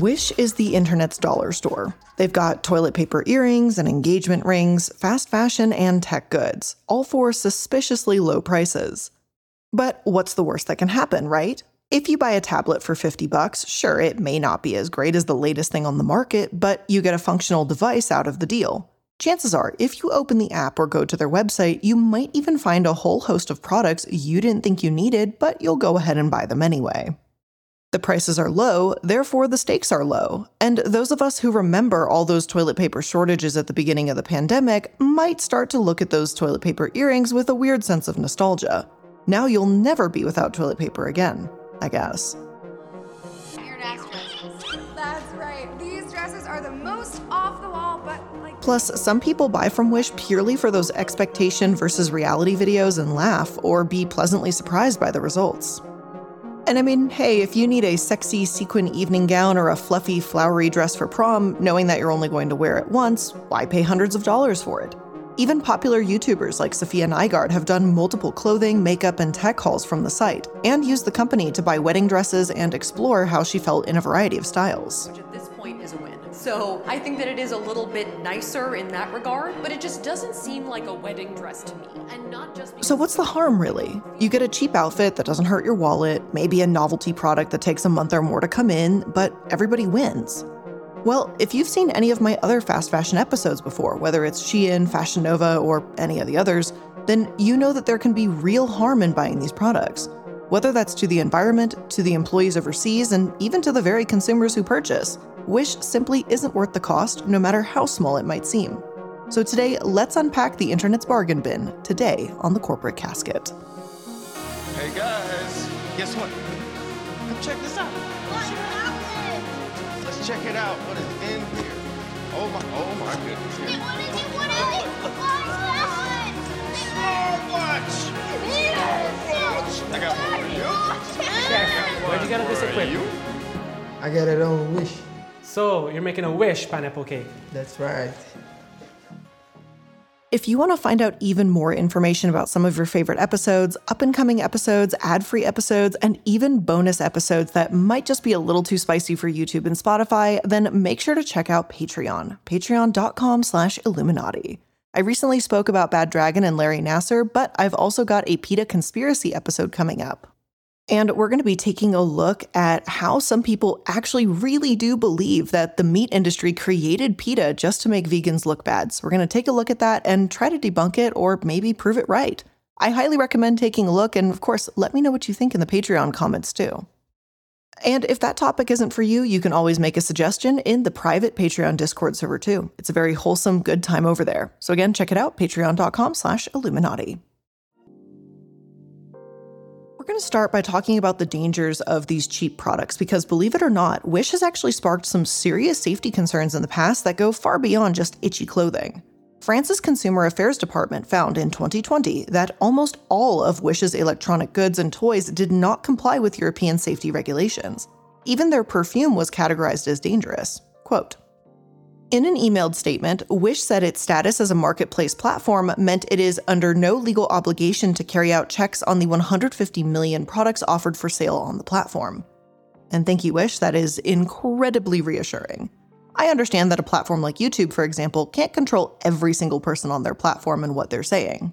Wish is the internet's dollar store. They've got toilet paper earrings and engagement rings, fast fashion, and tech goods, all for suspiciously low prices. But what's the worst that can happen, right? If you buy a tablet for 50 bucks, sure, it may not be as great as the latest thing on the market, but you get a functional device out of the deal. Chances are, if you open the app or go to their website, you might even find a whole host of products you didn't think you needed, but you'll go ahead and buy them anyway. The prices are low, therefore the stakes are low. And those of us who remember all those toilet paper shortages at the beginning of the pandemic might start to look at those toilet paper earrings with a weird sense of nostalgia. Now you'll never be without toilet paper again, I guess. That's right. These dresses are the most off the wall, but like. Plus, some people buy from Wish purely for those expectation versus reality videos and laugh, or be pleasantly surprised by the results. And I mean, hey, if you need a sexy sequin evening gown or a fluffy, flowery dress for prom, knowing that you're only going to wear it once, why pay hundreds of dollars for it? Even popular YouTubers like Safiya Nygaard have done multiple clothing, makeup, and tech hauls from the site, and used the company to buy wedding dresses and explore how she felt in a variety of styles. So I think that it is a little bit nicer in that regard, but it just doesn't seem like a wedding dress to me. And not just So, what's the harm, really? You get a cheap outfit that doesn't hurt your wallet, maybe a novelty product that takes a month or more to come in, but everybody wins. Well, if you've seen any of my other fast fashion episodes before, whether it's Shein, Fashion Nova, or any of the others, then you know that there can be real harm in buying these products. Whether that's to the environment, to the employees overseas, and even to the very consumers who purchase, Wish simply isn't worth the cost, no matter how small it might seem. So today, let's unpack the internet's bargain bin today on the corporate casket. Hey guys, guess what? Come check this out. What happened? Let's check it out. What is in here? Oh my, oh my goodness. Wait, what is it? What is it? What's Smartwatch! Yes! Where'd you get this equipment? I got it on Wish. So you're making a wish pineapple cake. That's right. If you want to find out even more information about some of your favorite episodes, up and coming episodes, ad free episodes, and even bonus episodes that might just be a little too spicy for YouTube and Spotify, then make sure to check out Patreon, patreon.com slash Illuminaughtii. I recently spoke about Bad Dragon and Larry Nassar, but I've also got a PETA conspiracy episode coming up. And we're going to be taking a look at how some people actually really do believe that the meat industry created PETA just to make vegans look bad. So we're going to take a look at that and try to debunk it or maybe prove it right. I highly recommend taking a look. And of course, let me know what you think in the Patreon comments too. And if that topic isn't for you, you can always make a suggestion in the private Patreon Discord server too. It's a very wholesome, good time over there. So again, check it out, patreon.com slash Illuminaughtii. We're going to start by talking about the dangers of these cheap products because, believe it or not, Wish has actually sparked some serious safety concerns in the past that go far beyond just itchy clothing. France's Consumer Affairs Department found in 2020 that almost all of Wish's electronic goods and toys did not comply with European safety regulations. Even their perfume was categorized as dangerous. Quote, in an emailed statement, Wish said its status as a marketplace platform meant it is under no legal obligation to carry out checks on the 150 million products offered for sale on the platform. And thank you, Wish, that is incredibly reassuring. I understand that a platform like YouTube, for example, can't control every single person on their platform and what they're saying.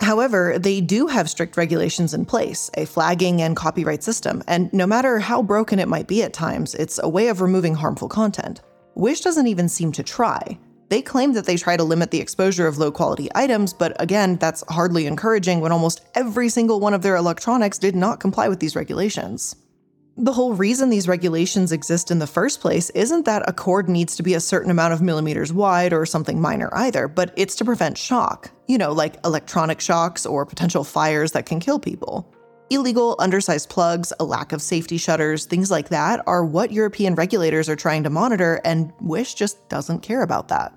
However, they do have strict regulations in place, a flagging and copyright system, and no matter how broken it might be at times, it's a way of removing harmful content. Wish doesn't even seem to try. They claim that they try to limit the exposure of low quality items, but again, that's hardly encouraging when almost every single one of their electronics did not comply with these regulations. The whole reason these regulations exist in the first place isn't that a cord needs to be a certain amount of millimeters wide or something minor either, but it's to prevent shock. You know, like electronic shocks or potential fires that can kill people. Illegal, undersized plugs, a lack of safety shutters, things like that are what European regulators are trying to monitor, and Wish just doesn't care about that.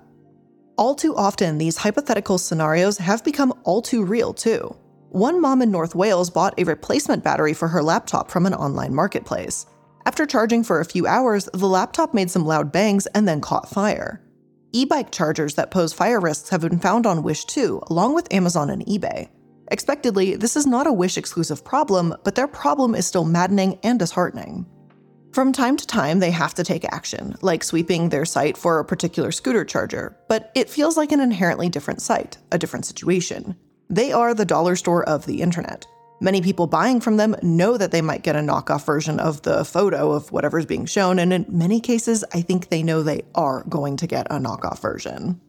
All too often, these hypothetical scenarios have become all too real, too. One mom in North Wales bought a replacement battery for her laptop from an online marketplace. After charging for a few hours, the laptop made some loud bangs and then caught fire. E bike chargers that pose fire risks have been found on Wish too, along with Amazon and eBay. Expectedly, this is not a Wish exclusive problem, but their problem is still maddening and disheartening. From time to time, they have to take action, like sweeping their site for a particular scooter charger, but it feels like an inherently different site, a different situation. They are the dollar store of the internet. Many people buying from them know that they might get a knockoff version of the photo of whatever's being shown, and in many cases, I think they know they are going to get a knockoff version.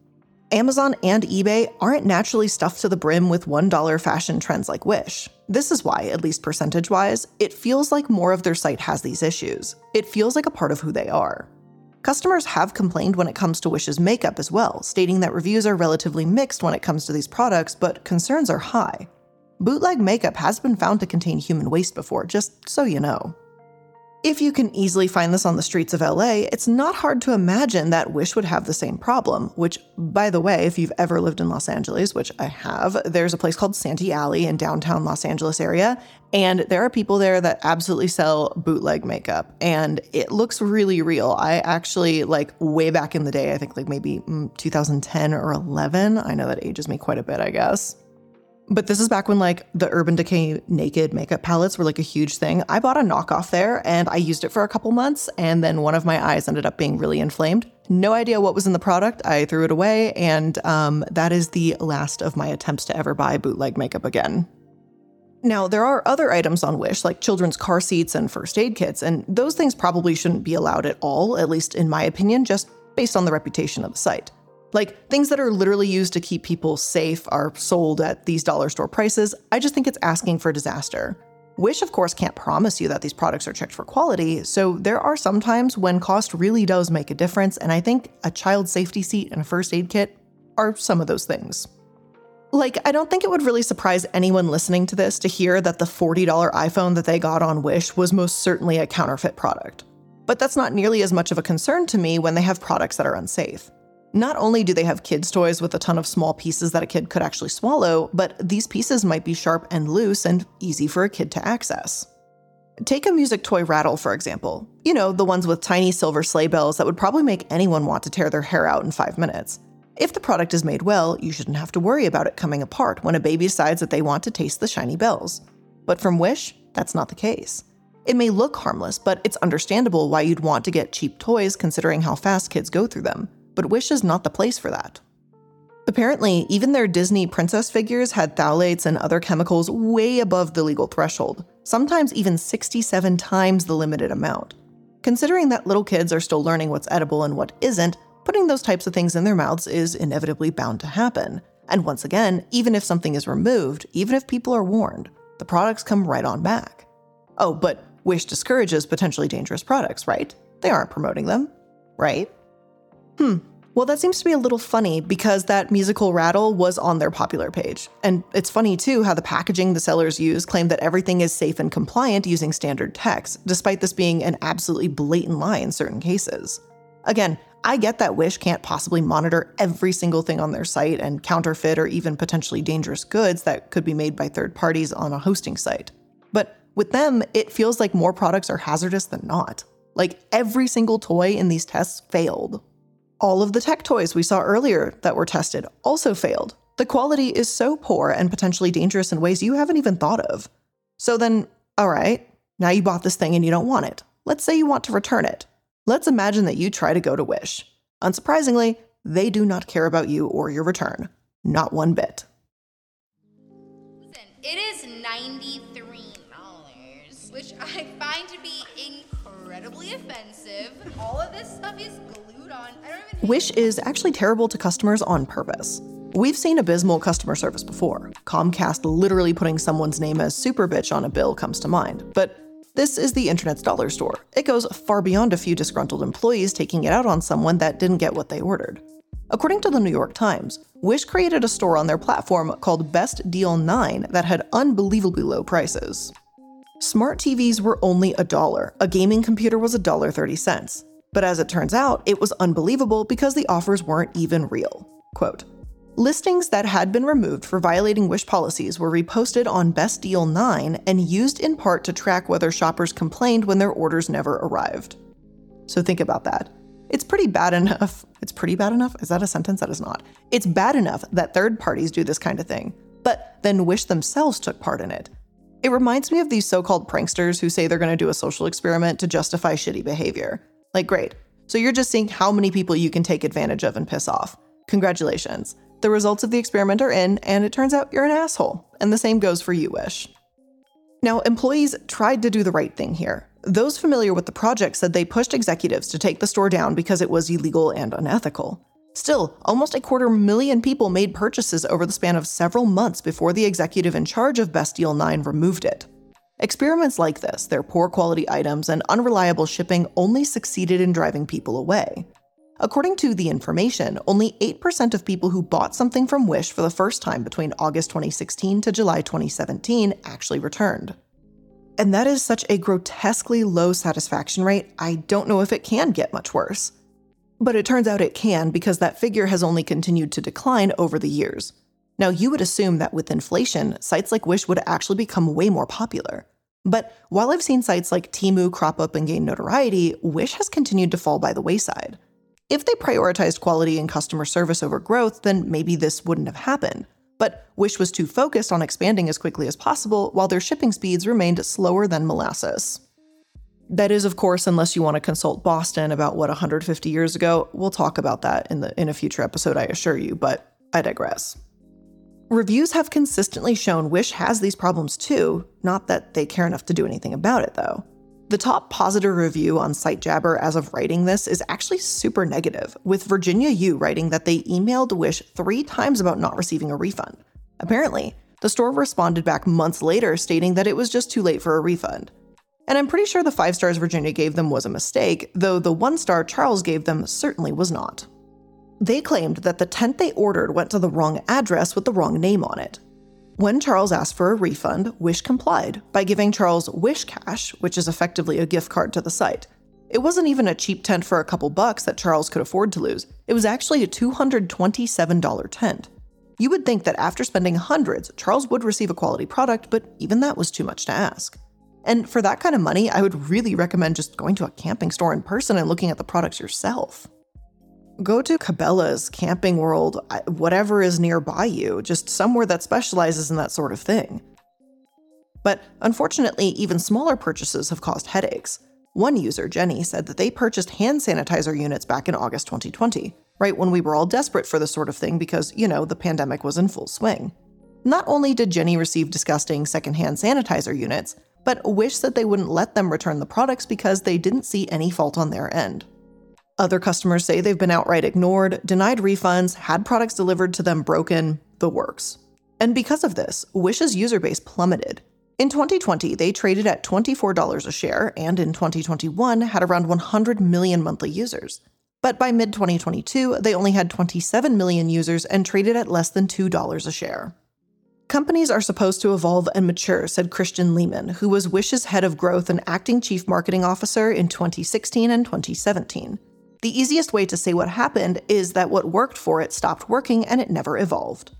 Amazon and eBay aren't naturally stuffed to the brim with $1 fashion trends like Wish. This is why, at least percentage wise, it feels like more of their site has these issues. It feels like a part of who they are. Customers have complained when it comes to Wish's makeup as well, stating that reviews are relatively mixed when it comes to these products, but concerns are high. Bootleg makeup has been found to contain human waste before, just so you know. If you can easily find this on the streets of LA, it's not hard to imagine that Wish would have the same problem. Which, by the way, if you've ever lived in Los Angeles, which I have, there's a place called Santee Alley in downtown Los Angeles area, and there are people there that absolutely sell bootleg makeup, and it looks really real. I actually, like, way back in the day, I think like maybe mm, 2010 or 11, I know that ages me quite a bit, I guess. But this is back when like the Urban Decay naked makeup palettes were like a huge thing. I bought a knockoff there and I used it for a couple months and then one of my eyes ended up being really inflamed. No idea what was in the product. I threw it away and um, that is the last of my attempts to ever buy bootleg makeup again. Now, there are other items on Wish, like children's car seats and first aid kits, and those things probably shouldn't be allowed at all, at least in my opinion, just based on the reputation of the site. Like things that are literally used to keep people safe are sold at these dollar store prices. I just think it's asking for disaster. Wish, of course, can't promise you that these products are checked for quality, so there are some times when cost really does make a difference, and I think a child safety seat and a first aid kit are some of those things. Like, I don't think it would really surprise anyone listening to this to hear that the $40 iPhone that they got on Wish was most certainly a counterfeit product. But that's not nearly as much of a concern to me when they have products that are unsafe. Not only do they have kids' toys with a ton of small pieces that a kid could actually swallow, but these pieces might be sharp and loose and easy for a kid to access. Take a music toy rattle, for example. You know, the ones with tiny silver sleigh bells that would probably make anyone want to tear their hair out in five minutes. If the product is made well, you shouldn't have to worry about it coming apart when a baby decides that they want to taste the shiny bells. But from Wish, that's not the case. It may look harmless, but it's understandable why you'd want to get cheap toys considering how fast kids go through them but Wish is not the place for that. Apparently, even their Disney princess figures had phthalates and other chemicals way above the legal threshold, sometimes even 67 times the limited amount. Considering that little kids are still learning what's edible and what isn't, putting those types of things in their mouths is inevitably bound to happen. And once again, even if something is removed, even if people are warned, the products come right on back. Oh, but Wish discourages potentially dangerous products, right? They aren't promoting them, right? Hmm. Well, that seems to be a little funny because that musical rattle was on their popular page. And it's funny too how the packaging the sellers use claim that everything is safe and compliant using standard text, despite this being an absolutely blatant lie in certain cases. Again, I get that Wish can't possibly monitor every single thing on their site and counterfeit or even potentially dangerous goods that could be made by third parties on a hosting site. But with them, it feels like more products are hazardous than not. Like every single toy in these tests failed. All of the tech toys we saw earlier that were tested also failed. The quality is so poor and potentially dangerous in ways you haven't even thought of. So then, all right, now you bought this thing and you don't want it. Let's say you want to return it. Let's imagine that you try to go to Wish. Unsurprisingly, they do not care about you or your return. Not one bit. Listen, it is $93, which I find to be incredibly offensive. All of this stuff is Wish is actually terrible to customers on purpose. We've seen abysmal customer service before. Comcast literally putting someone's name as super bitch on a bill comes to mind. But this is the internet's dollar store. It goes far beyond a few disgruntled employees taking it out on someone that didn't get what they ordered. According to the New York Times, Wish created a store on their platform called Best Deal 9 that had unbelievably low prices. Smart TVs were only a dollar. A gaming computer was a dollar 30 cents. But as it turns out, it was unbelievable because the offers weren't even real. Quote, Listings that had been removed for violating Wish policies were reposted on Best Deal 9 and used in part to track whether shoppers complained when their orders never arrived. So think about that. It's pretty bad enough. It's pretty bad enough? Is that a sentence? That is not. It's bad enough that third parties do this kind of thing, but then Wish themselves took part in it. It reminds me of these so called pranksters who say they're going to do a social experiment to justify shitty behavior. Like, great. So you're just seeing how many people you can take advantage of and piss off. Congratulations. The results of the experiment are in, and it turns out you're an asshole. And the same goes for you, Wish. Now, employees tried to do the right thing here. Those familiar with the project said they pushed executives to take the store down because it was illegal and unethical. Still, almost a quarter million people made purchases over the span of several months before the executive in charge of Best Deal 9 removed it. Experiments like this, their poor quality items, and unreliable shipping only succeeded in driving people away. According to The Information, only 8% of people who bought something from Wish for the first time between August 2016 to July 2017 actually returned. And that is such a grotesquely low satisfaction rate, I don't know if it can get much worse. But it turns out it can because that figure has only continued to decline over the years. Now, you would assume that with inflation, sites like Wish would actually become way more popular. But while I've seen sites like Temu crop up and gain notoriety, Wish has continued to fall by the wayside. If they prioritized quality and customer service over growth, then maybe this wouldn't have happened. But Wish was too focused on expanding as quickly as possible, while their shipping speeds remained slower than molasses. That is, of course, unless you want to consult Boston about what 150 years ago. We'll talk about that in, the, in a future episode, I assure you, but I digress. Reviews have consistently shown Wish has these problems too, not that they care enough to do anything about it, though. The top positive review on SiteJabber as of writing this is actually super negative, with Virginia U writing that they emailed Wish three times about not receiving a refund. Apparently, the store responded back months later stating that it was just too late for a refund. And I'm pretty sure the five stars Virginia gave them was a mistake, though the one star Charles gave them certainly was not. They claimed that the tent they ordered went to the wrong address with the wrong name on it. When Charles asked for a refund, Wish complied by giving Charles Wish Cash, which is effectively a gift card to the site. It wasn't even a cheap tent for a couple bucks that Charles could afford to lose, it was actually a $227 tent. You would think that after spending hundreds, Charles would receive a quality product, but even that was too much to ask. And for that kind of money, I would really recommend just going to a camping store in person and looking at the products yourself. Go to Cabela's, Camping World, whatever is nearby you, just somewhere that specializes in that sort of thing. But unfortunately, even smaller purchases have caused headaches. One user, Jenny, said that they purchased hand sanitizer units back in August 2020, right when we were all desperate for this sort of thing because, you know, the pandemic was in full swing. Not only did Jenny receive disgusting secondhand sanitizer units, but wished that they wouldn't let them return the products because they didn't see any fault on their end. Other customers say they've been outright ignored, denied refunds, had products delivered to them broken, the works. And because of this, Wish's user base plummeted. In 2020, they traded at $24 a share, and in 2021 had around 100 million monthly users. But by mid 2022, they only had 27 million users and traded at less than $2 a share. Companies are supposed to evolve and mature, said Christian Lehman, who was Wish's head of growth and acting chief marketing officer in 2016 and 2017. The easiest way to say what happened is that what worked for it stopped working and it never evolved.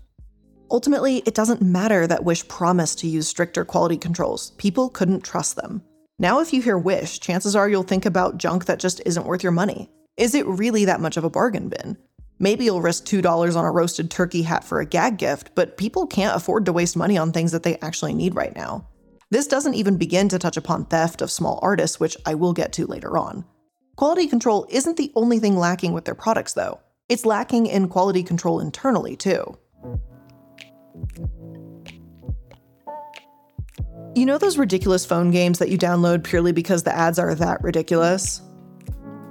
Ultimately, it doesn't matter that Wish promised to use stricter quality controls, people couldn't trust them. Now, if you hear Wish, chances are you'll think about junk that just isn't worth your money. Is it really that much of a bargain bin? Maybe you'll risk $2 on a roasted turkey hat for a gag gift, but people can't afford to waste money on things that they actually need right now. This doesn't even begin to touch upon theft of small artists, which I will get to later on. Quality control isn't the only thing lacking with their products, though. It's lacking in quality control internally, too. You know those ridiculous phone games that you download purely because the ads are that ridiculous?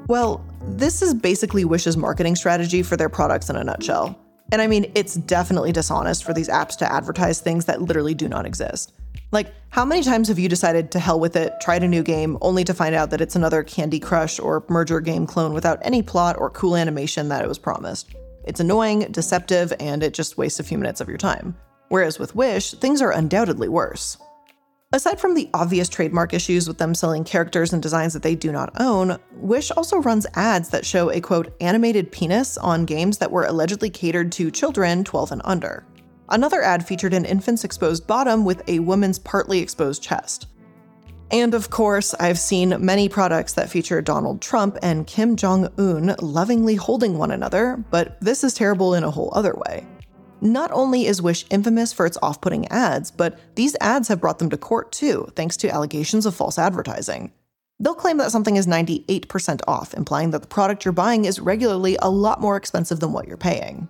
Well, this is basically Wish's marketing strategy for their products in a nutshell. And I mean, it's definitely dishonest for these apps to advertise things that literally do not exist. Like, how many times have you decided to hell with it, tried a new game, only to find out that it's another Candy Crush or Merger game clone without any plot or cool animation that it was promised? It's annoying, deceptive, and it just wastes a few minutes of your time. Whereas with Wish, things are undoubtedly worse. Aside from the obvious trademark issues with them selling characters and designs that they do not own, Wish also runs ads that show a quote, animated penis on games that were allegedly catered to children 12 and under. Another ad featured an infant's exposed bottom with a woman's partly exposed chest. And of course, I've seen many products that feature Donald Trump and Kim Jong un lovingly holding one another, but this is terrible in a whole other way. Not only is Wish infamous for its off putting ads, but these ads have brought them to court too, thanks to allegations of false advertising. They'll claim that something is 98% off, implying that the product you're buying is regularly a lot more expensive than what you're paying.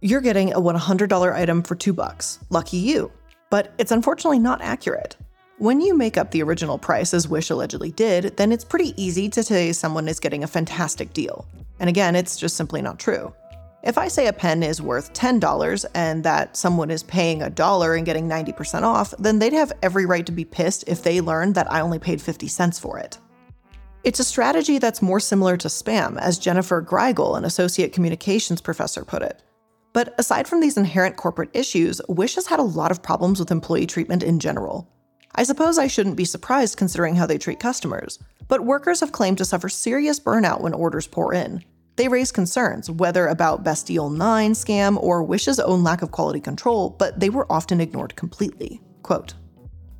You're getting a $100 item for 2 bucks. Lucky you. But it's unfortunately not accurate. When you make up the original price as Wish allegedly did, then it's pretty easy to say someone is getting a fantastic deal. And again, it's just simply not true. If I say a pen is worth $10 and that someone is paying a dollar and getting 90% off, then they'd have every right to be pissed if they learned that I only paid 50 cents for it. It's a strategy that's more similar to spam, as Jennifer Grygiel, an associate communications professor, put it. But aside from these inherent corporate issues, Wish has had a lot of problems with employee treatment in general. I suppose I shouldn't be surprised considering how they treat customers, but workers have claimed to suffer serious burnout when orders pour in. They raise concerns, whether about Deal 9 scam or Wish's own lack of quality control, but they were often ignored completely. Quote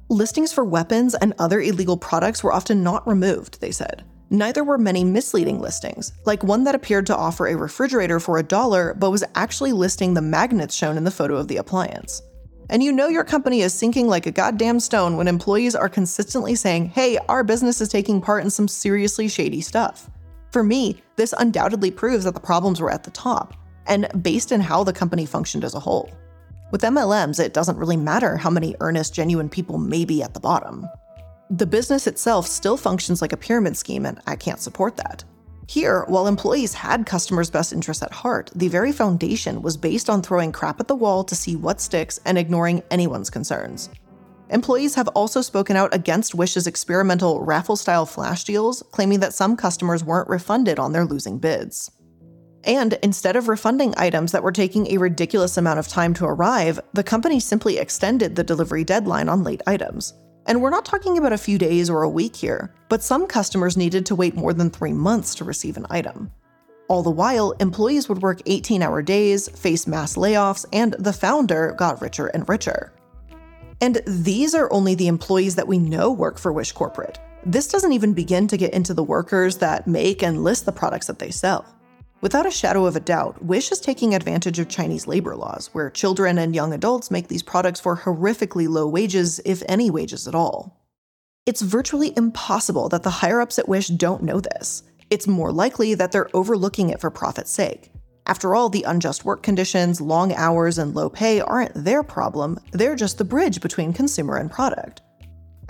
Listings for weapons and other illegal products were often not removed, they said. Neither were many misleading listings, like one that appeared to offer a refrigerator for a dollar but was actually listing the magnets shown in the photo of the appliance. And you know your company is sinking like a goddamn stone when employees are consistently saying, hey, our business is taking part in some seriously shady stuff. For me, this undoubtedly proves that the problems were at the top, and based in how the company functioned as a whole. With MLMs, it doesn't really matter how many earnest, genuine people may be at the bottom. The business itself still functions like a pyramid scheme, and I can't support that. Here, while employees had customers' best interests at heart, the very foundation was based on throwing crap at the wall to see what sticks and ignoring anyone's concerns. Employees have also spoken out against Wish's experimental raffle style flash deals, claiming that some customers weren't refunded on their losing bids. And instead of refunding items that were taking a ridiculous amount of time to arrive, the company simply extended the delivery deadline on late items. And we're not talking about a few days or a week here, but some customers needed to wait more than three months to receive an item. All the while, employees would work 18 hour days, face mass layoffs, and the founder got richer and richer. And these are only the employees that we know work for Wish Corporate. This doesn't even begin to get into the workers that make and list the products that they sell. Without a shadow of a doubt, Wish is taking advantage of Chinese labor laws, where children and young adults make these products for horrifically low wages, if any wages at all. It's virtually impossible that the higher ups at Wish don't know this. It's more likely that they're overlooking it for profit's sake. After all, the unjust work conditions, long hours, and low pay aren't their problem, they're just the bridge between consumer and product.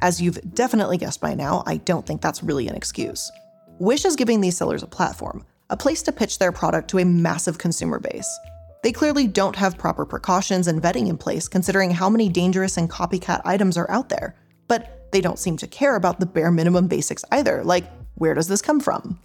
As you've definitely guessed by now, I don't think that's really an excuse. Wish is giving these sellers a platform, a place to pitch their product to a massive consumer base. They clearly don't have proper precautions and vetting in place considering how many dangerous and copycat items are out there, but they don't seem to care about the bare minimum basics either, like where does this come from?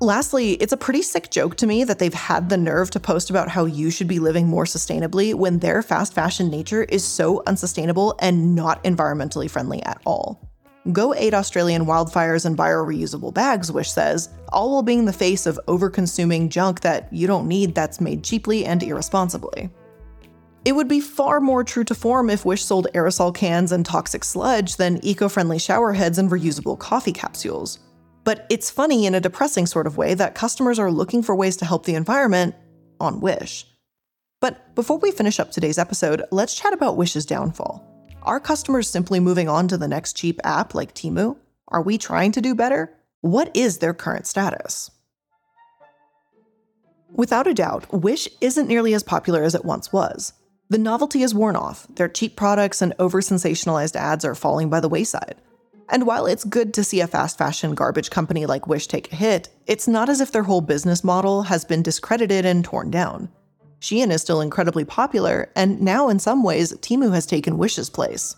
Lastly, it's a pretty sick joke to me that they've had the nerve to post about how you should be living more sustainably when their fast fashion nature is so unsustainable and not environmentally friendly at all. Go aid Australian wildfires and bio reusable bags, Wish says, all while being the face of over consuming junk that you don't need that's made cheaply and irresponsibly. It would be far more true to form if Wish sold aerosol cans and toxic sludge than eco friendly shower heads and reusable coffee capsules. But it's funny in a depressing sort of way that customers are looking for ways to help the environment on Wish. But before we finish up today's episode, let's chat about Wish's downfall. Are customers simply moving on to the next cheap app like Temu? Are we trying to do better? What is their current status? Without a doubt, Wish isn't nearly as popular as it once was. The novelty is worn off, their cheap products and over sensationalized ads are falling by the wayside. And while it's good to see a fast fashion garbage company like Wish take a hit, it's not as if their whole business model has been discredited and torn down. Shein is still incredibly popular, and now in some ways, Temu has taken Wish's place.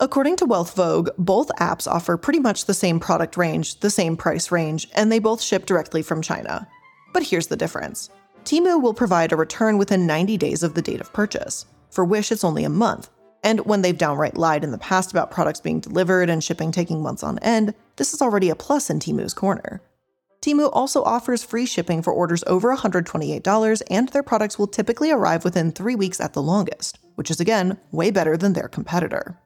According to Wealth Vogue, both apps offer pretty much the same product range, the same price range, and they both ship directly from China. But here's the difference Temu will provide a return within 90 days of the date of purchase. For Wish, it's only a month. And when they've downright lied in the past about products being delivered and shipping taking months on end, this is already a plus in Temu's corner. Temu also offers free shipping for orders over $128, and their products will typically arrive within three weeks at the longest, which is again way better than their competitor.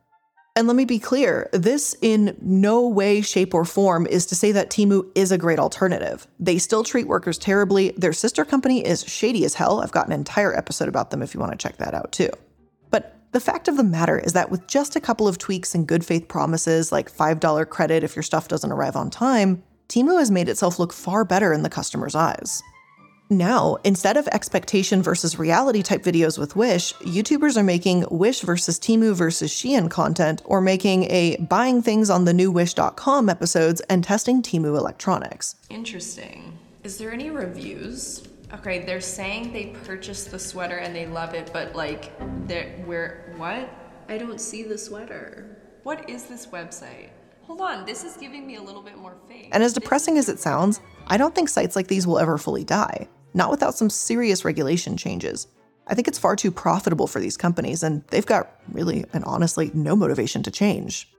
And let me be clear this in no way, shape, or form is to say that Temu is a great alternative. They still treat workers terribly. Their sister company is shady as hell. I've got an entire episode about them if you want to check that out too. But the fact of the matter is that with just a couple of tweaks and good faith promises, like $5 credit if your stuff doesn't arrive on time, Temu has made itself look far better in the customer's eyes. Now, instead of expectation versus reality type videos with Wish, YouTubers are making Wish versus Temu versus Shein content or making a buying things on the new wish.com episodes and testing Temu electronics. Interesting. Is there any reviews? Okay, they're saying they purchased the sweater and they love it, but like, they're, where, what? I don't see the sweater. What is this website? Hold on, this is giving me a little bit more faith. And as depressing as it sounds, I don't think sites like these will ever fully die, not without some serious regulation changes. I think it's far too profitable for these companies, and they've got really and honestly no motivation to change.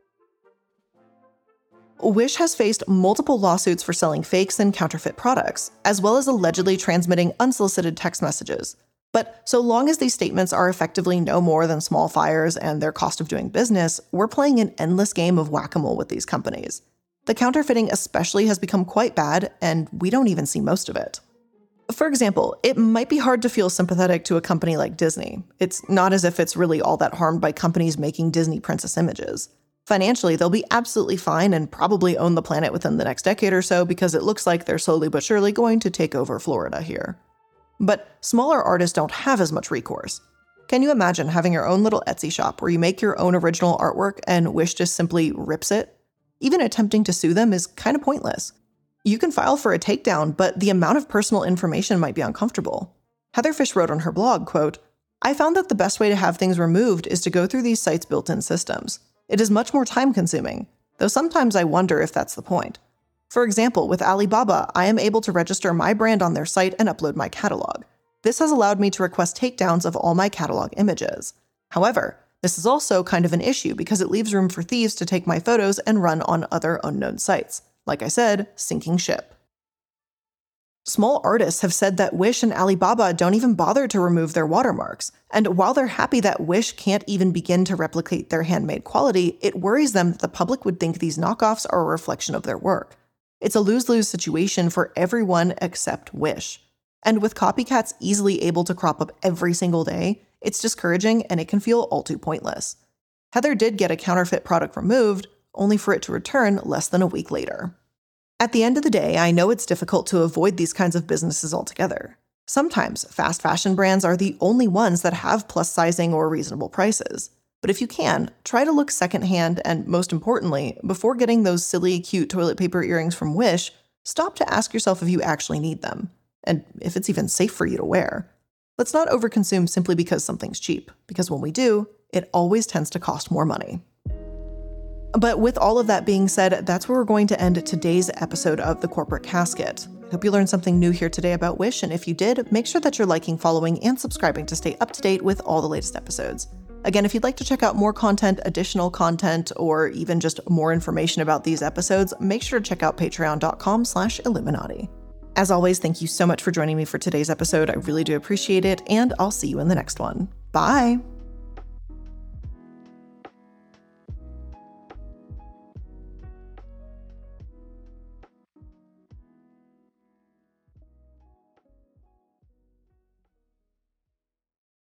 Wish has faced multiple lawsuits for selling fakes and counterfeit products, as well as allegedly transmitting unsolicited text messages. But so long as these statements are effectively no more than small fires and their cost of doing business, we're playing an endless game of whack a mole with these companies. The counterfeiting, especially, has become quite bad, and we don't even see most of it. For example, it might be hard to feel sympathetic to a company like Disney. It's not as if it's really all that harmed by companies making Disney princess images. Financially, they'll be absolutely fine and probably own the planet within the next decade or so because it looks like they're slowly but surely going to take over Florida here. But smaller artists don't have as much recourse. Can you imagine having your own little Etsy shop where you make your own original artwork and Wish just simply rips it? Even attempting to sue them is kind of pointless. You can file for a takedown, but the amount of personal information might be uncomfortable. Heather Fish wrote on her blog, quote, I found that the best way to have things removed is to go through these sites' built-in systems. It is much more time consuming, though sometimes I wonder if that's the point. For example, with Alibaba, I am able to register my brand on their site and upload my catalog. This has allowed me to request takedowns of all my catalog images. However, this is also kind of an issue because it leaves room for thieves to take my photos and run on other unknown sites. Like I said, sinking ship. Small artists have said that Wish and Alibaba don't even bother to remove their watermarks. And while they're happy that Wish can't even begin to replicate their handmade quality, it worries them that the public would think these knockoffs are a reflection of their work. It's a lose lose situation for everyone except Wish. And with copycats easily able to crop up every single day, it's discouraging and it can feel all too pointless. Heather did get a counterfeit product removed, only for it to return less than a week later. At the end of the day, I know it's difficult to avoid these kinds of businesses altogether. Sometimes fast fashion brands are the only ones that have plus sizing or reasonable prices. But if you can, try to look secondhand and, most importantly, before getting those silly, cute toilet paper earrings from Wish, stop to ask yourself if you actually need them, and if it's even safe for you to wear. Let's not overconsume simply because something's cheap, because when we do, it always tends to cost more money. But with all of that being said, that's where we're going to end today's episode of The Corporate Casket. I hope you learned something new here today about Wish, and if you did, make sure that you're liking, following, and subscribing to stay up to date with all the latest episodes. Again, if you'd like to check out more content, additional content, or even just more information about these episodes, make sure to check out patreon.com slash Illuminaughtii. As always, thank you so much for joining me for today's episode. I really do appreciate it, and I'll see you in the next one. Bye!